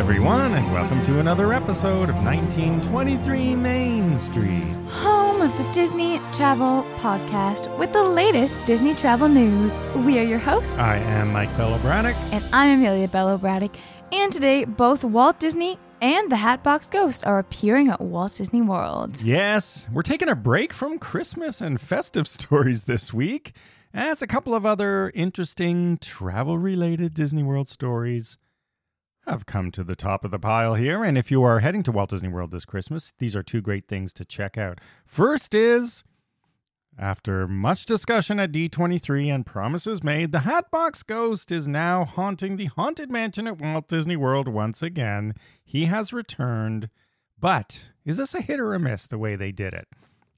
everyone, and welcome to another episode of 1923 Main Street. Home of the Disney Travel Podcast with the latest Disney travel news. We are your hosts. I am Mike Bello Braddock. And I'm Amelia Bello Braddock. And today, both Walt Disney and the Hatbox Ghost are appearing at Walt Disney World. Yes, we're taking a break from Christmas and festive stories this week, as a couple of other interesting travel related Disney World stories have come to the top of the pile here. And if you are heading to Walt Disney World this Christmas, these are two great things to check out. First is after much discussion at D23 and promises made, the Hatbox Ghost is now haunting the Haunted Mansion at Walt Disney World once again. He has returned. But is this a hit or a miss the way they did it?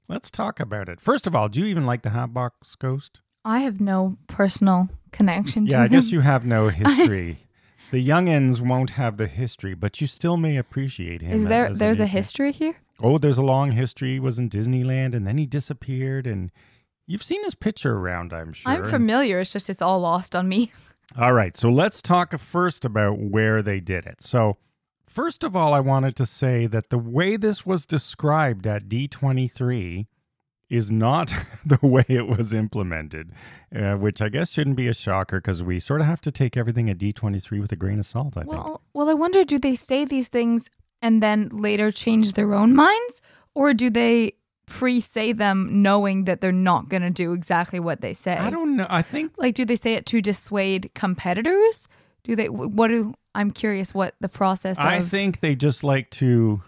Let's talk about it. First of all, do you even like the Hatbox Ghost? I have no personal connection to Yeah, I him. guess you have no history. The youngins won't have the history, but you still may appreciate him. Is there there's a history here? Oh, there's a long history. He was in Disneyland and then he disappeared and you've seen his picture around, I'm sure. I'm familiar, it's just it's all lost on me. All right, so let's talk first about where they did it. So, first of all, I wanted to say that the way this was described at D23 is not the way it was implemented, uh, which I guess shouldn't be a shocker because we sort of have to take everything at D23 with a grain of salt, I think. Well, well, I wonder do they say these things and then later change their own minds or do they pre-say them knowing that they're not going to do exactly what they say? I don't know. I think like do they say it to dissuade competitors? Do they what do I'm curious what the process is? I of think they just like to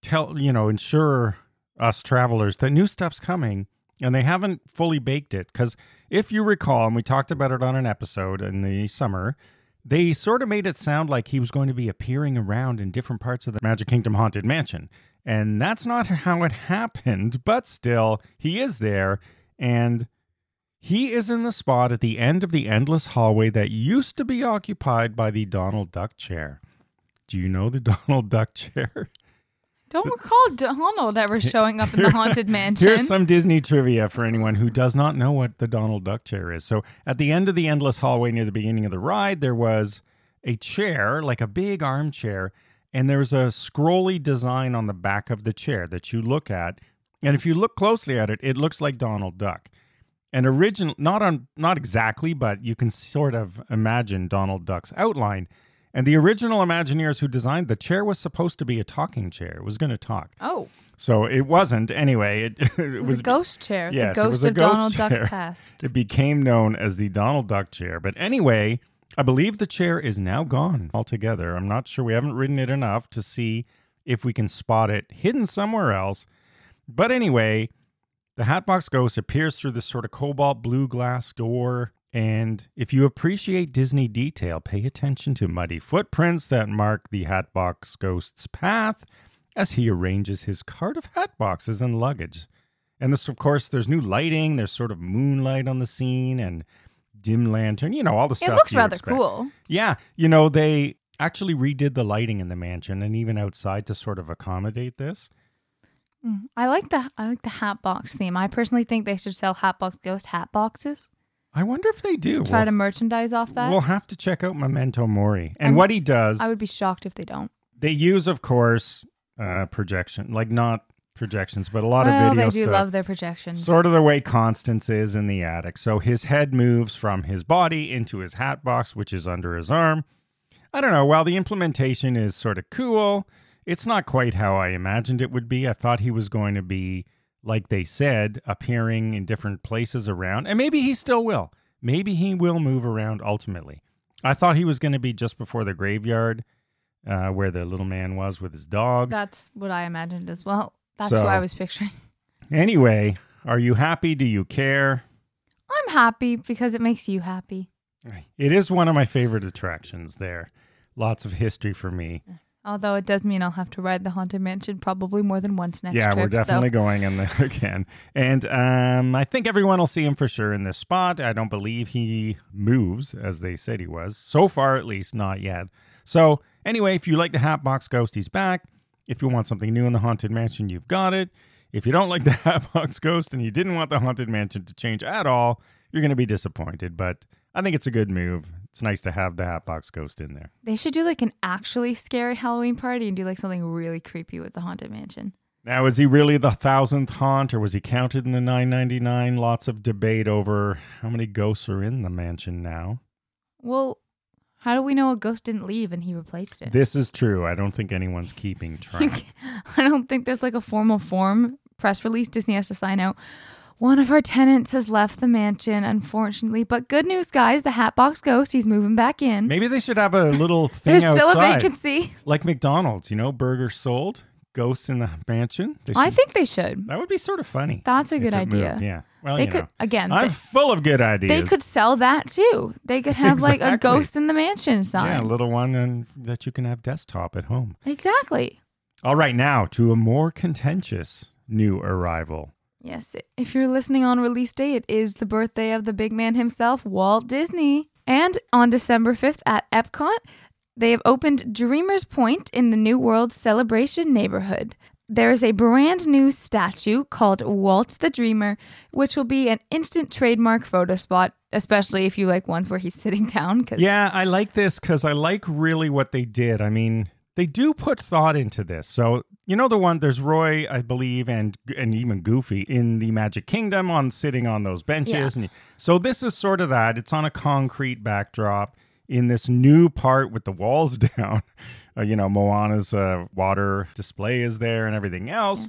tell, you know, ensure us travelers that new stuff's coming and they haven't fully baked it. Because if you recall, and we talked about it on an episode in the summer, they sort of made it sound like he was going to be appearing around in different parts of the Magic Kingdom Haunted Mansion. And that's not how it happened, but still, he is there. And he is in the spot at the end of the endless hallway that used to be occupied by the Donald Duck chair. Do you know the Donald Duck chair? Don't recall Donald ever showing up in the haunted mansion. Here's some Disney trivia for anyone who does not know what the Donald Duck chair is. So, at the end of the endless hallway near the beginning of the ride, there was a chair, like a big armchair, and there's a scrolly design on the back of the chair that you look at. And if you look closely at it, it looks like Donald Duck. And original, not on, not exactly, but you can sort of imagine Donald Duck's outline. And the original Imagineers who designed the chair was supposed to be a talking chair. It was going to talk. oh, So it wasn't. Anyway, it, it it was, a ghost chair. yes, the it ghost was a of ghost Donald chair. Duck past. It became known as the Donald Duck chair. But anyway, I believe the chair is now gone altogether. I'm not sure. We haven't ridden it enough to see if we can spot it hidden somewhere else. But anyway, the Hatbox Ghost appears through this sort of cobalt blue glass door. And if you appreciate Disney detail, pay attention to muddy footprints that mark the Hatbox Ghost's path as he arranges his cart of hat boxes and luggage. And this, of course, there's new lighting. There's sort of moonlight on the scene and dim lantern. You know all the stuff. It looks rather expect. cool. Yeah, you know they actually redid the lighting in the mansion and even outside to sort of accommodate this. Mm. I like the I like the hat box theme. I personally think they should sell Hatbox Ghost hat boxes. I wonder if they do. Try we'll, to merchandise off that. we'll have to check out Memento Mori and I'm- what he does. I would be shocked if they don't. they use, of course, uh, projection, like not projections, but a lot well, of video they do stuff. love their projections. Sort of the way Constance is in the attic. So his head moves from his body into his hat box, which is under his arm. I don't know. While the implementation is sort of cool, it's not quite how I imagined it would be. I thought he was going to be, like they said, appearing in different places around. And maybe he still will. Maybe he will move around ultimately. I thought he was going to be just before the graveyard uh, where the little man was with his dog. That's what I imagined as well. That's So- what I was picturing. Anyway, are you happy? Do you care? I'm happy because it makes you happy. It is one of my favorite attractions there. Lots of history for me. Although it does mean I'll have to ride the Haunted Mansion probably more than once next yeah, trip. Yeah, we're definitely so. going in there again. And um, I think everyone will see him for sure in this spot. I don't believe he moves as they said he was. So far, at least, not yet. So, anyway, if you like the Hatbox Ghost, he's back. If you want something new in the Haunted Mansion, you've got it. If you don't like the Hatbox Ghost and you didn't want the Haunted Mansion to change at all, you're going to be disappointed. But I think it's a good move. It's nice to have the Hatbox Ghost in there. They should do like an actually scary Halloween party and do like something really creepy with the Haunted Mansion. Now, is he really the thousandth haunt, or was he counted in the 999? Lots of debate over how many ghosts are in the mansion now. Well, how do we know a ghost didn't leave and he replaced it? This is true. I don't think anyone's keeping track. I don't think there's like a formal form press release Disney has to sign out. One of our tenants has left the mansion, unfortunately. But good news, guys, the Hatbox Ghost, he's moving back in. Maybe they should have a little thing There's still a outside. vacancy. like McDonald's, you know, burgers sold, ghosts in the mansion. They I should- think they should. that would be sort of funny. That's a if good it moved. idea. Yeah. Well, They you could know, again. I'm they, full of good ideas. they could sell that too. They could have like a Exactly. ghost in the mansion sign. yeah, a little one and that you can have desktop at home. exactly. All right, now to a more contentious new arrival. Yes, if you're listening on release day, it is the birthday of the big man himself, Walt Disney. And on December 5th at Epcot, they have opened Dreamers Point in the New World Celebration neighborhood. There is a brand new statue called Walt the Dreamer, which will be an instant trademark photo spot, especially if you like ones where he's sitting down. Cause Yeah, I like this because I like really what they did. I mean, they do put thought into this. So you know the one there's Roy, I believe, and and even Goofy in the Magic Kingdom on sitting on those benches, and so this is sort of that. It's on a concrete backdrop in this new part with the walls down. Uh, you know, Moana's uh, water display is there and everything else.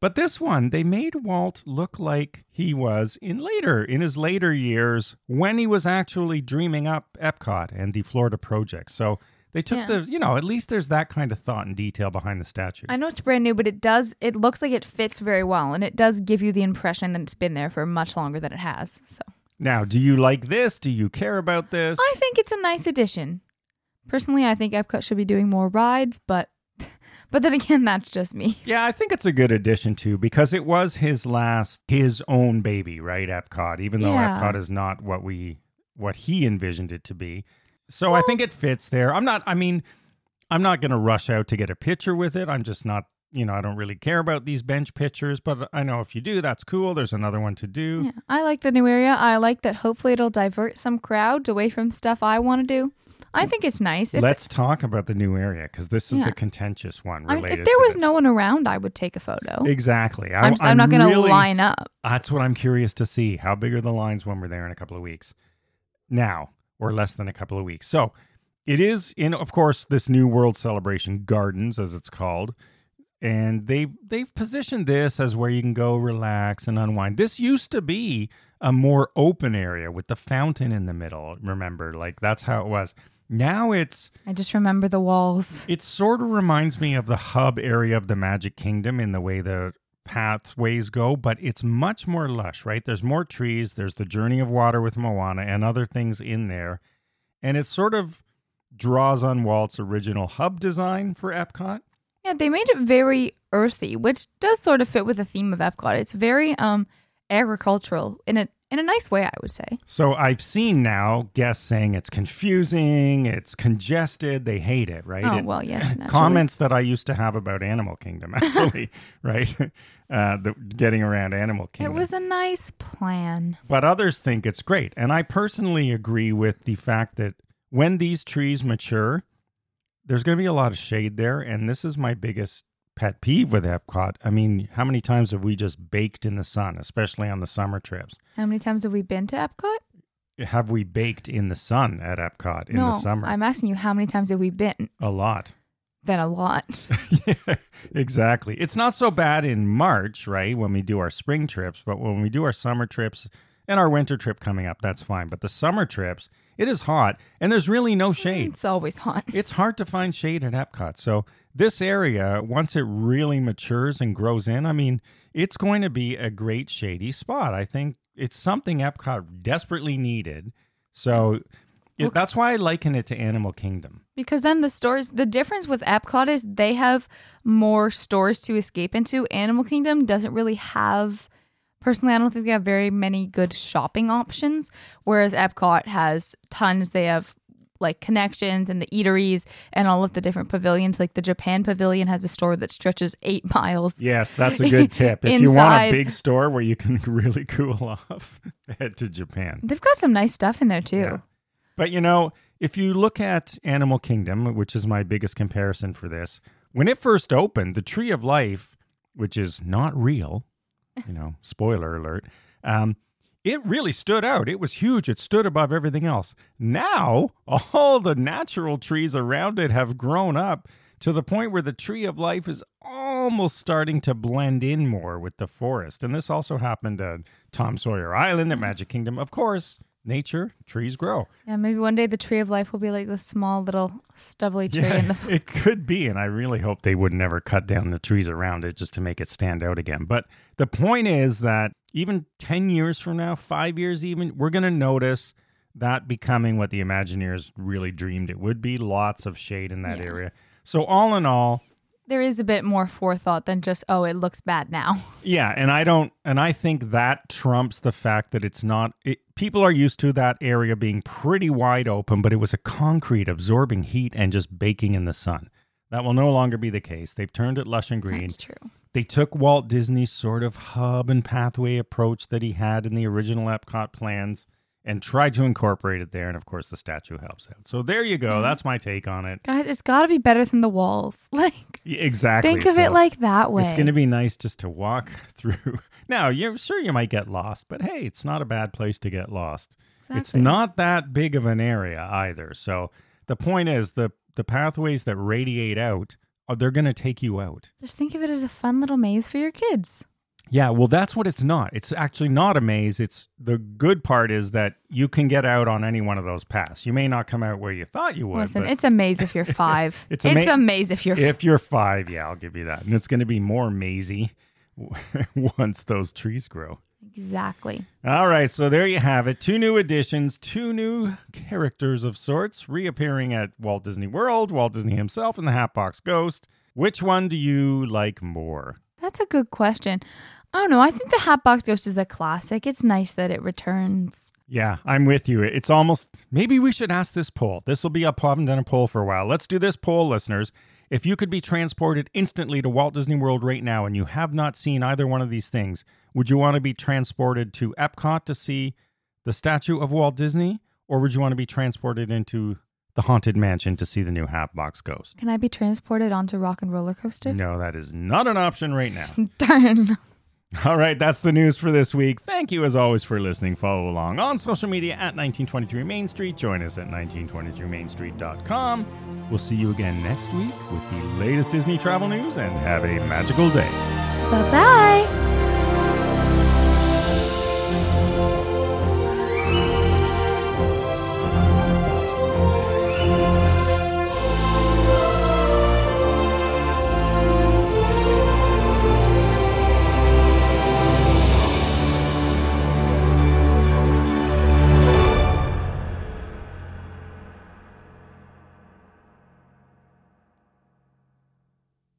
But this one, they made Walt look like he was in later, in his later years, when he was actually dreaming up Epcot and the Florida project. So they took Yeah. the, you know, at least there's that kind of thought and detail behind the statue. I know it's brand new, but it does, it looks like it fits very well. And it does give you the impression that it's been there for much longer than it has. So. now, do you like this? Do you care about this? I think it's a nice addition. Personally, I think Epcot should be doing more rides, but but then again, that's just me. Yeah, I think it's a good addition too because it was his last, his own baby, right? Epcot, even though Yeah. Epcot is not what we, what he envisioned it to be. So I think it fits there. I'm not. I mean, I'm not going to rush out to get a picture with it. I'm just not. You know, I don't really care about these bench pictures, but I know if you do, that's cool. There's another one to do. Yeah, I like the new area. I like that hopefully it'll divert some crowds away from stuff I want to do. I think it's nice. If, Let's talk about the new area because this is Yeah. the contentious one I mean, related. if there was this. no one around, I would take a photo. exactly, I'm, just, I'm, not going to line up. That's what I'm curious to see. How big are the lines when we're there in a couple of weeks? Now, or less than a couple of weeks. So it is in, of course, this new World Celebration Gardens, as it's called. And they they've positioned this as where you can go relax and unwind. This used to be a more open area with the fountain in the middle. Remember, like that's how it was. Now it's I just remember the walls. it sort of reminds me of the hub area of the Magic Kingdom in the way the pathways go, but it's much more lush, right? There's more trees, there's the Journey of Water with Moana and other things in there. And it sort of draws on Walt's original hub design for Epcot. Yeah, they made it very earthy, which does sort of fit with the theme of Epcot. It's very um agricultural in a in a nice way, I would say. So I've seen now guests saying it's confusing, it's congested, they hate it, right? Oh It- well, yes. naturally. comments that I used to have about Animal Kingdom, actually, right? Uh, the, getting around Animal Kingdom. It was a nice plan. but others think it's great. And I personally agree with the fact that when these trees mature, there's going to be a lot of shade there. And this is my biggest pet peeve with Epcot. I mean, how many times have we just baked in the sun, especially on the summer trips? How many times have we been to Epcot? Have we baked in the sun at Epcot in no, the summer? I'm asking you how many times have we been? a lot. Then a lot. yeah, exactly. It's not so bad in March, right? When we do our spring trips, but when we do our summer trips and our winter trip coming up, that's fine. But the summer trips, it is hot and there's really no shade. It's always hot. It's hard to find shade at Epcot. So, this area, once it really matures and grows in, I mean, it's going to be a great shady spot. I think it's something Epcot desperately needed. So, it, that's why I liken it to Animal Kingdom. Because then the stores, the difference with Epcot is they have more stores to escape into. Animal Kingdom doesn't really have, personally, I don't think they have very many good shopping options. Whereas Epcot has tons. They have like connections and the eateries and all of the different pavilions. Like the Japan pavilion has a store that stretches eight miles. Yes, that's a good tip. If you want a big store where you can really cool off, head to Japan. They've got some nice stuff in there too. Yeah. But you know, if you look at Animal Kingdom, which is my biggest comparison for this, when it first opened, the Tree of Life, which is not real, you know, spoiler alert, um, it really stood out. It was huge. It stood above everything else. Now, all the natural trees around it have grown up to the point where the Tree of Life is almost starting to blend in more with the forest. And this also happened at Tom Sawyer Island at Magic Kingdom. Of course, nature, trees grow. Yeah, maybe one day the tree of life will be like this small little stubbly tree in the it could be, and I really hope they would never cut down the trees around it just to make it stand out again. But the point is that even 10 years from now, five years even, we're going to notice that becoming what the Imagineers really dreamed it would be lots of shade in that Yeah. area. So, all in all, there is a bit more forethought than just oh it looks bad now. Yeah, and I don't, and I think that trumps the fact that it's not. It, people are used to that area being pretty wide open, but it was a concrete absorbing heat and just baking in the sun. That will no longer be the case. They've turned it lush and green. That's true. They took Walt Disney's sort of hub and pathway approach that he had in the original Epcot plans and tried to incorporate it there. And of course, the statue helps out. So there you go. Mhm. That's my take on it. Guys, it's got to be better than the walls. Like Exactly. think of So- it like that way. It's going to be nice just to walk through. Now, you're sure you might get lost, but hey, it's not a bad place to get lost. It's not that big of an area either. So the point is the the pathways that radiate out, they're going to take you out. Just think of it as a fun little maze for your kids. Yeah, well, that's what it's not. It's actually not a maze. It's the good part is that you can get out on any one of those paths. You may not come out where you thought you would. Listen, it's a maze if you're five. It's it's, a ma- a maze if you're if you're five, yeah, I'll give you that. And it's going to be more mazy once those trees grow. exactly. All right, so there you have it. Two new additions, two new characters of sorts reappearing at Walt Disney World, Walt Disney himself, and the Hatbox Ghost. Which one do you like more? That's a good question. I don't know. I think the Hatbox Ghost is a classic. It's nice that it returns. Yeah, I'm with you. It's almost maybe we should ask this poll. This will be up. Haven't done a poll for a while. Let's do this poll, listeners. If you could be transported instantly to Walt Disney World right now and you have not seen either one of these things, would you want to be transported to Epcot to see the statue of Walt Disney, or would you want to be transported into the Haunted Mansion to see the new Hatbox Ghost? Can I be transported onto Rock and Roller Coaster? No, that is not an option right now. Darn. All right, that's the news for this week. Thank you as always for listening. Follow along on social media at 1923 Main Street. Join us at 1923mainstreet.com. We'll see you again next week with the latest Disney travel news and have a magical day. Bye bye.